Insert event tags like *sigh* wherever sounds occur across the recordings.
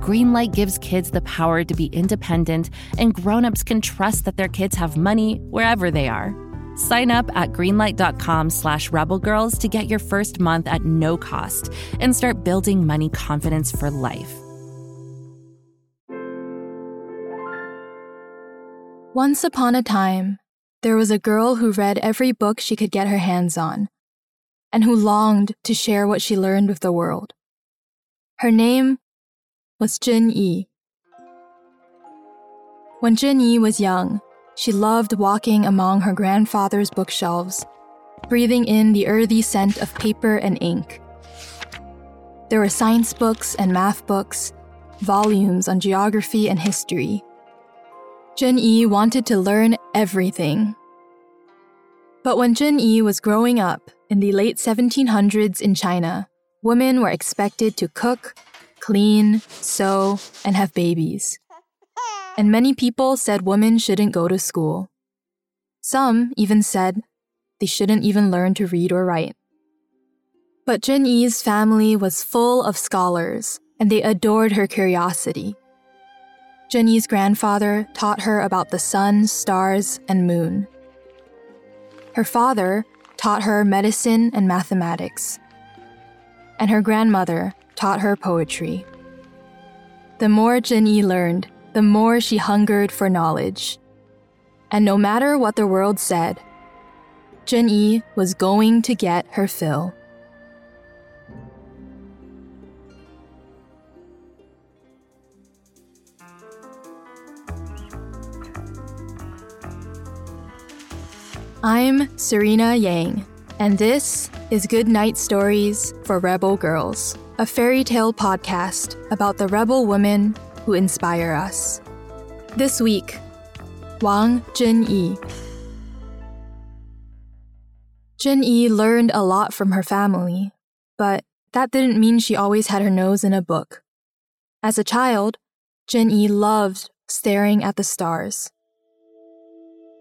Greenlight gives kids the power to be independent, and grown-ups can trust that their kids have money wherever they are. Sign up at greenlight.com slash rebelgirls to get your first month at no cost and start building money confidence for life. Once upon a time, there was a girl who read every book she could get her hands on, and who longed to share what she learned with the world. Her name was Zhen Yi. When Zhen Yi was young, she loved walking among her grandfather's bookshelves, breathing in the earthy scent of paper and ink. There were science books and math books, volumes on geography and history. Zhen Yi wanted to learn everything. But when Zhen Yi was growing up in the late 1700s in China, women were expected to cook, clean, sew, and have babies and many people said women shouldn't go to school. Some even said they shouldn't even learn to read or write. But Zhen Yi's family was full of scholars, and they adored her curiosity. Zhen Yi's grandfather taught her about the sun, stars, and moon. Her father taught her medicine and mathematics. And her grandmother taught her poetry. The more Zhen Yi learned, the more she hungered for knowledge. And no matter what the world said, Zhen Yi was going to get her fill. I'm Serena Yang, and this is Good Night Stories for Rebel Girls, a fairy tale podcast about the rebel women who inspire us. This week, Wang Zhenyi. Zhenyi learned a lot from her family, but that didn't mean she always had her nose in a book. As a child, Zhenyi loved staring at the stars.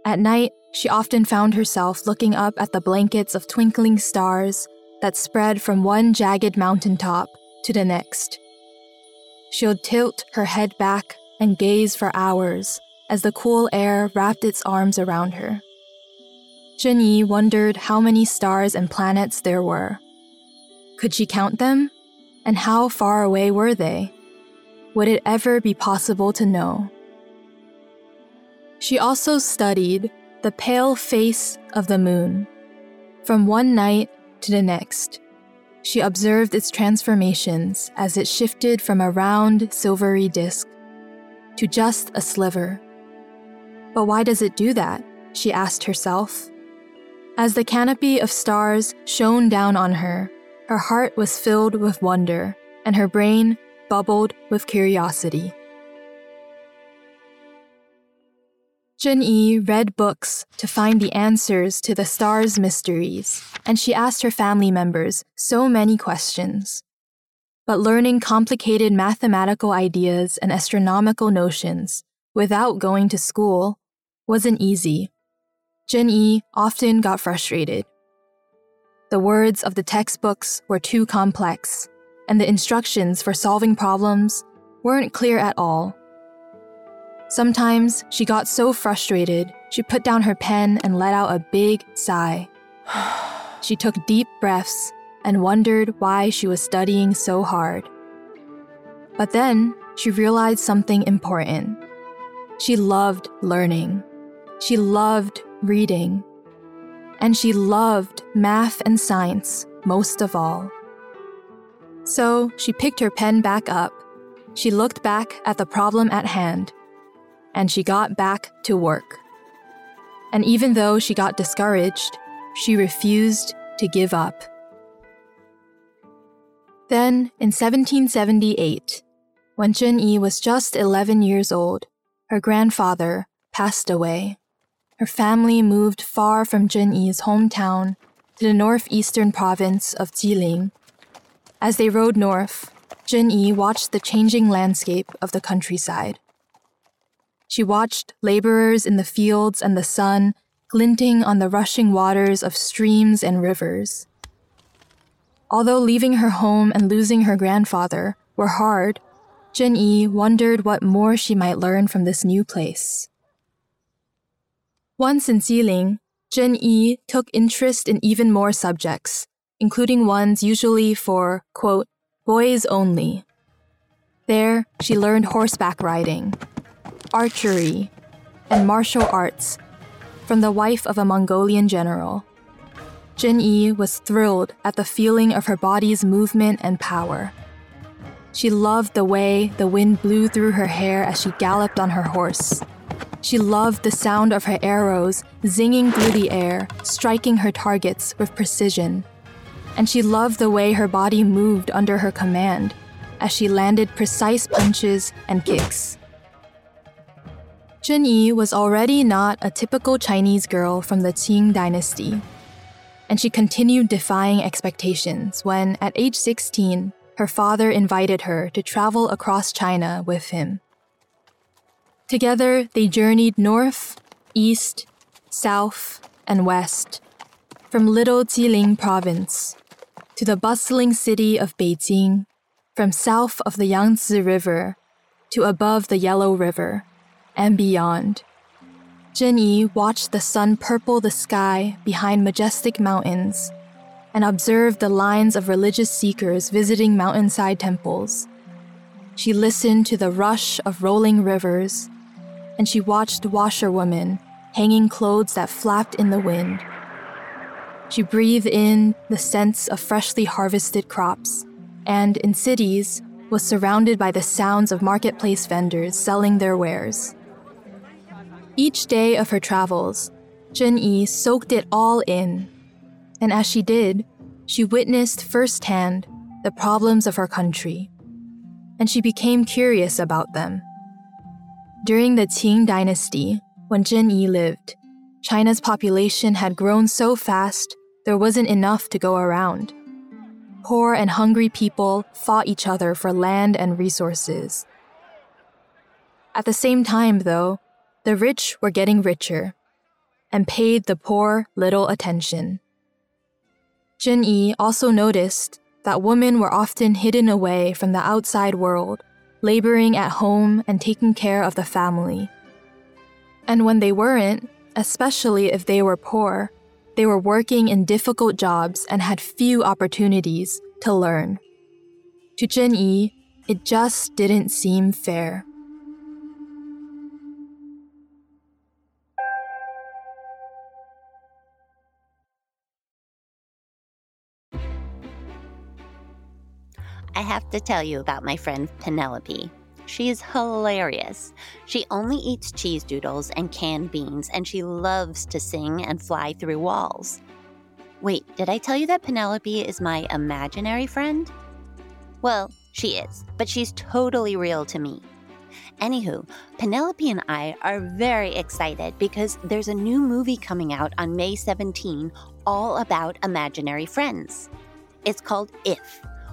At night, she often found herself looking up at the blankets of twinkling stars that spread from one jagged mountaintop to the next. She'll tilt her head back and gaze for hours as the cool air wrapped its arms around her. Zhen Yi wondered how many stars and planets there were. Could she count them? And how far away were they? Would it ever be possible to know? She also studied the pale face of the moon from one night to the next. She observed its transformations as it shifted from a round, silvery disk to just a sliver. But why does it do that? She asked herself. As the canopy of stars shone down on her, her heart was filled with wonder, and her brain bubbled with curiosity. Zhen Yi read books to find the answers to the stars' mysteries, and she asked her family members so many questions. But learning complicated mathematical ideas and astronomical notions without going to school wasn't easy. Zhen Yi often got frustrated. The words of the textbooks were too complex, and the instructions for solving problems weren't clear at all. Sometimes she got so frustrated, she put down her pen and let out a big sigh. *sighs* she took deep breaths and wondered why she was studying so hard. But then she realized something important. She loved learning. She loved reading. And she loved math and science most of all. So she picked her pen back up. She looked back at the problem at hand and she got back to work. And even though she got discouraged, she refused to give up. Then, in 1778, when Zhen Yi was just 11 years old, her grandfather passed away. her family moved far from Zhenyi's hometown to the northeastern province of Jilin. As they rode north, Zhenyi watched the changing landscape of the countryside. She watched laborers in the fields and the sun glinting on the rushing waters of streams and rivers. Although leaving her home and losing her grandfather were hard, Zhen Yi wondered what more she might learn from this new place. Once in Jilin, Zhen Yi took interest in even more subjects, including ones usually for, quote, boys only. There, she learned horseback riding, archery, and martial arts from the wife of a Mongolian general. Zhen Yi was thrilled at the feeling of her body's movement and power. She loved the way the wind blew through her hair as she galloped on her horse. She loved the sound of her arrows zinging through the air, striking her targets with precision. And she loved the way her body moved under her command as she landed precise punches and kicks. Zhenyi was already not a typical Chinese girl from the Qing dynasty. And she continued defying expectations when, at age 16, her father invited her to travel across China with him. Together, they journeyed north, east, south, and west, from little Jilin province to the bustling city of Beijing, from south of the Yangtze River to above the Yellow River and beyond. Zhenyi watched the sun purple the sky behind majestic mountains and observed the lines of religious seekers visiting mountainside temples. She listened to the rush of rolling rivers, and she watched washerwomen hanging clothes that flapped in the wind. She breathed in the scents of freshly harvested crops, and in cities, was surrounded by the sounds of marketplace vendors selling their wares. Each day of her travels, Zhen Yi soaked it all in. And as she did, she witnessed firsthand the problems of her country. And she became curious about them. During the Qing dynasty, when Zhen Yi lived, China's population had grown so fast there wasn't enough to go around. Poor and hungry people fought each other for land and resources. At the same time, though, the rich were getting richer and paid the poor little attention. Zhen Yi also noticed that women were often hidden away from the outside world, laboring at home and taking care of the family. And when they weren't, especially if they were poor, they were working in difficult jobs and had few opportunities to learn. To Zhen Yi, it just didn't seem fair. I have to tell you about my friend Penelope. She is hilarious. She only eats cheese doodles and canned beans, and she loves to sing and fly through walls. Wait, did I tell you that Penelope is my imaginary friend? Well, she is, but she's totally real to me. Anywho, Penelope and I are very excited because there's a new movie coming out on May 17 all about imaginary friends. It's called If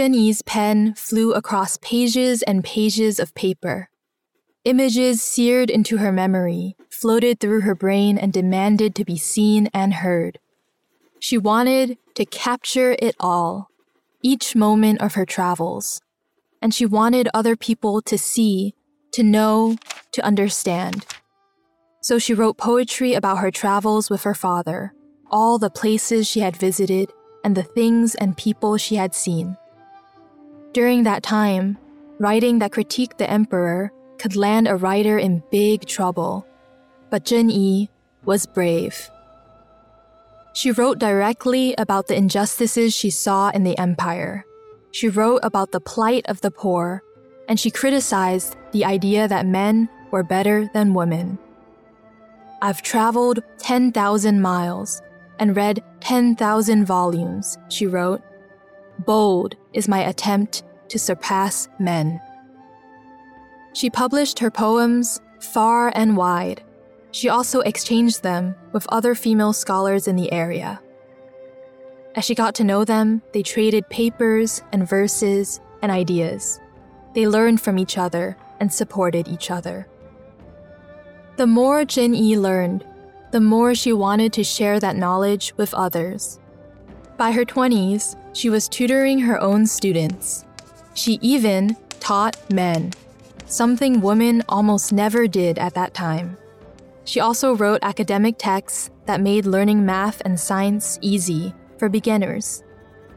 Zhenyi's pen flew across pages and pages of paper. Images seared into her memory, floated through her brain, and demanded to be seen and heard. She wanted to capture it all, each moment of her travels. And she wanted other people to see, to know, to understand. So she wrote poetry about her travels with her father, all the places she had visited, and the things and people she had seen. During that time, writing that critiqued the emperor could land a writer in big trouble. But Zhen Yi was brave. She wrote directly about the injustices she saw in the empire. She wrote about the plight of the poor, and she criticized the idea that men were better than women. I've traveled 10,000 miles and read 10,000 volumes, she wrote. Bold is my attempt to surpass men. She published her poems far and wide. She also exchanged them with other female scholars in the area. As she got to know them, they traded papers and verses and ideas. They learned from each other and supported each other. The more Zhen Yi learned, the more she wanted to share that knowledge with others. By her 20s, she was tutoring her own students. She even taught men, something women almost never did at that time. She also wrote academic texts that made learning math and science easy for beginners.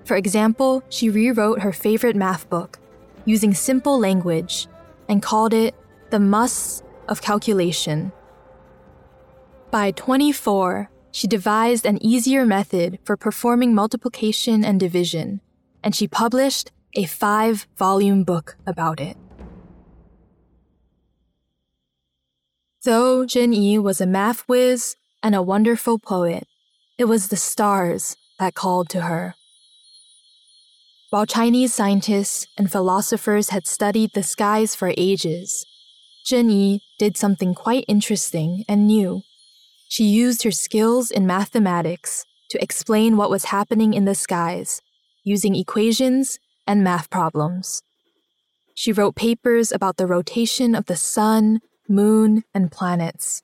For example, she rewrote her favorite math book using simple language and called it The Musts of Calculation. By 24, she devised an easier method for performing multiplication and division, and she published a five volume book about it. Though Zhen Yi was a math whiz and a wonderful poet, it was the stars that called to her. While Chinese scientists and philosophers had studied the skies for ages, Zhen Yi did something quite interesting and new. She used her skills in mathematics to explain what was happening in the skies using equations and math problems. She wrote papers about the rotation of the sun, moon, and planets.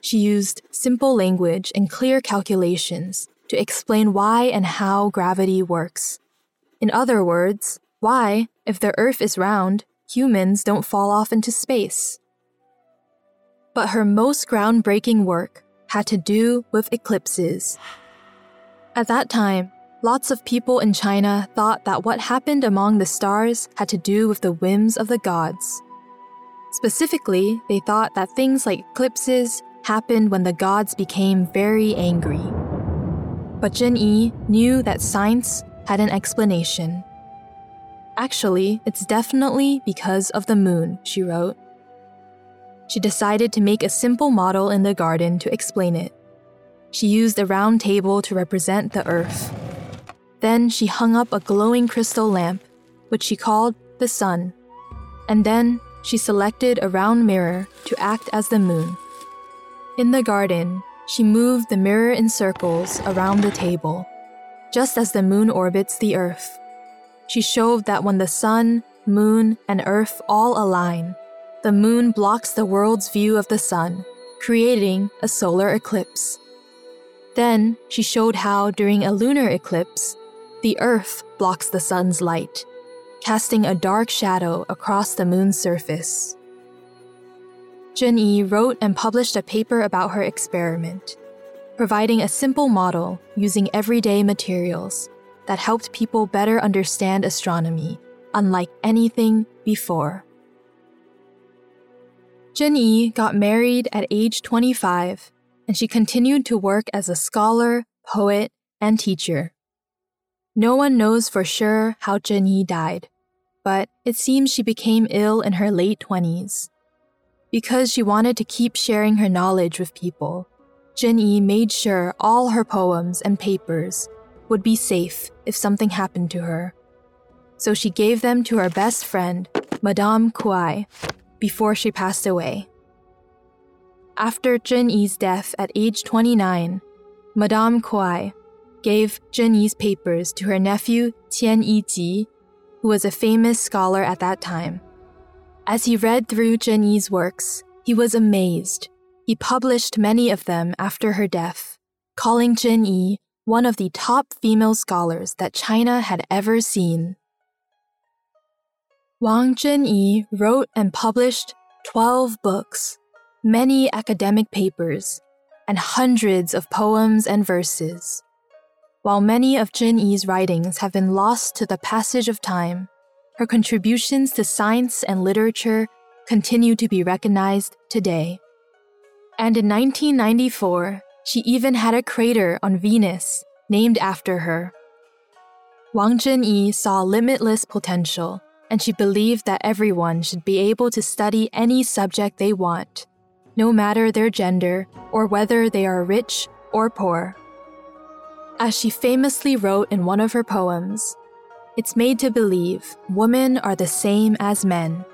She used simple language and clear calculations to explain why and how gravity works. In other words, why, if the Earth is round, humans don't fall off into space. But her most groundbreaking work had to do with eclipses. At that time, lots of people in China thought that what happened among the stars had to do with the whims of the gods. Specifically, they thought that things like eclipses happened when the gods became very angry. But Zhen Yi knew that science had an explanation. Actually, it's definitely because of the moon, she wrote she decided to make a simple model in the garden to explain it. She used a round table to represent the earth. Then she hung up a glowing crystal lamp, which she called the sun. And then she selected a round mirror to act as the moon. In the garden, she moved the mirror in circles around the table, just as the moon orbits the earth. She showed that when the sun, moon, and earth all align, the moon blocks the world's view of the sun, creating a solar eclipse. Then she showed how, during a lunar eclipse, the Earth blocks the sun's light, casting a dark shadow across the moon's surface. Zhen Yi wrote and published a paper about her experiment, providing a simple model using everyday materials that helped people better understand astronomy, unlike anything before. Zhen Yi got married at age 25, and she continued to work as a scholar, poet, and teacher. No one knows for sure how Zhen Yi died, but it seems she became ill in her late 20s. Because she wanted to keep sharing her knowledge with people, Zhen Yi made sure all her poems and papers would be safe if something happened to her. So she gave them to her best friend, Madame Kuai, before she passed away. After Zhen Yi's death at age 29, Madame Kuai gave Zhen Yi's papers to her nephew Qian Yiji, who was a famous scholar at that time. As he read through Zhen Yi's works, he was amazed. He published many of them after her death, calling Zhen Yi one of the top female scholars that China had ever seen. Wang Zhenyi wrote and published 12 books, many academic papers, and hundreds of poems and verses. While many of Zhen Yi's writings have been lost to the passage of time, her contributions to science and literature continue to be recognized today. And in 1994, she even had a crater on Venus named after her. Wang Zhenyi saw limitless potential, and she believed that everyone should be able to study any subject they want, no matter their gender or whether they are rich or poor. As she famously wrote in one of her poems, it's made to believe women are the same as men.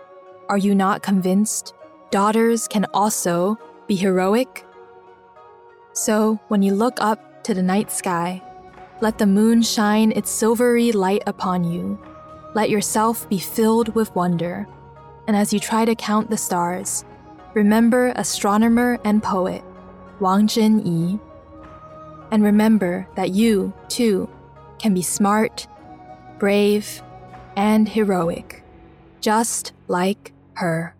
Are you not convinced? Daughters can also be heroic? So, when you look up to the night sky, let the moon shine its silvery light upon you. Let yourself be filled with wonder. And as you try to count the stars, remember astronomer and poet Wang Zhenyi and remember that you, too, can be smart, brave, and heroic, just like her.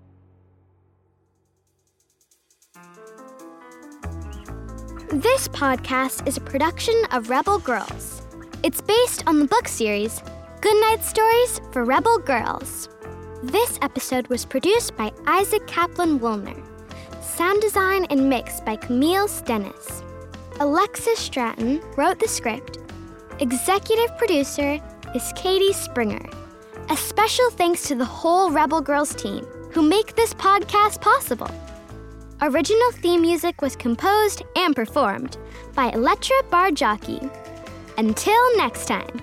This podcast is a production of Rebel Girls. It's based on the book series Goodnight Stories for Rebel Girls. This episode was produced by Isaac Kaplan Woolner. Sound design and mix by Camille Stennis. Alexis Stratton wrote the script. Executive producer is Katie Sprenger. A special thanks to the whole Rebel Girls team who make this podcast possible. Original theme music was composed and performed by Elettra Bargiacchi. Until next time,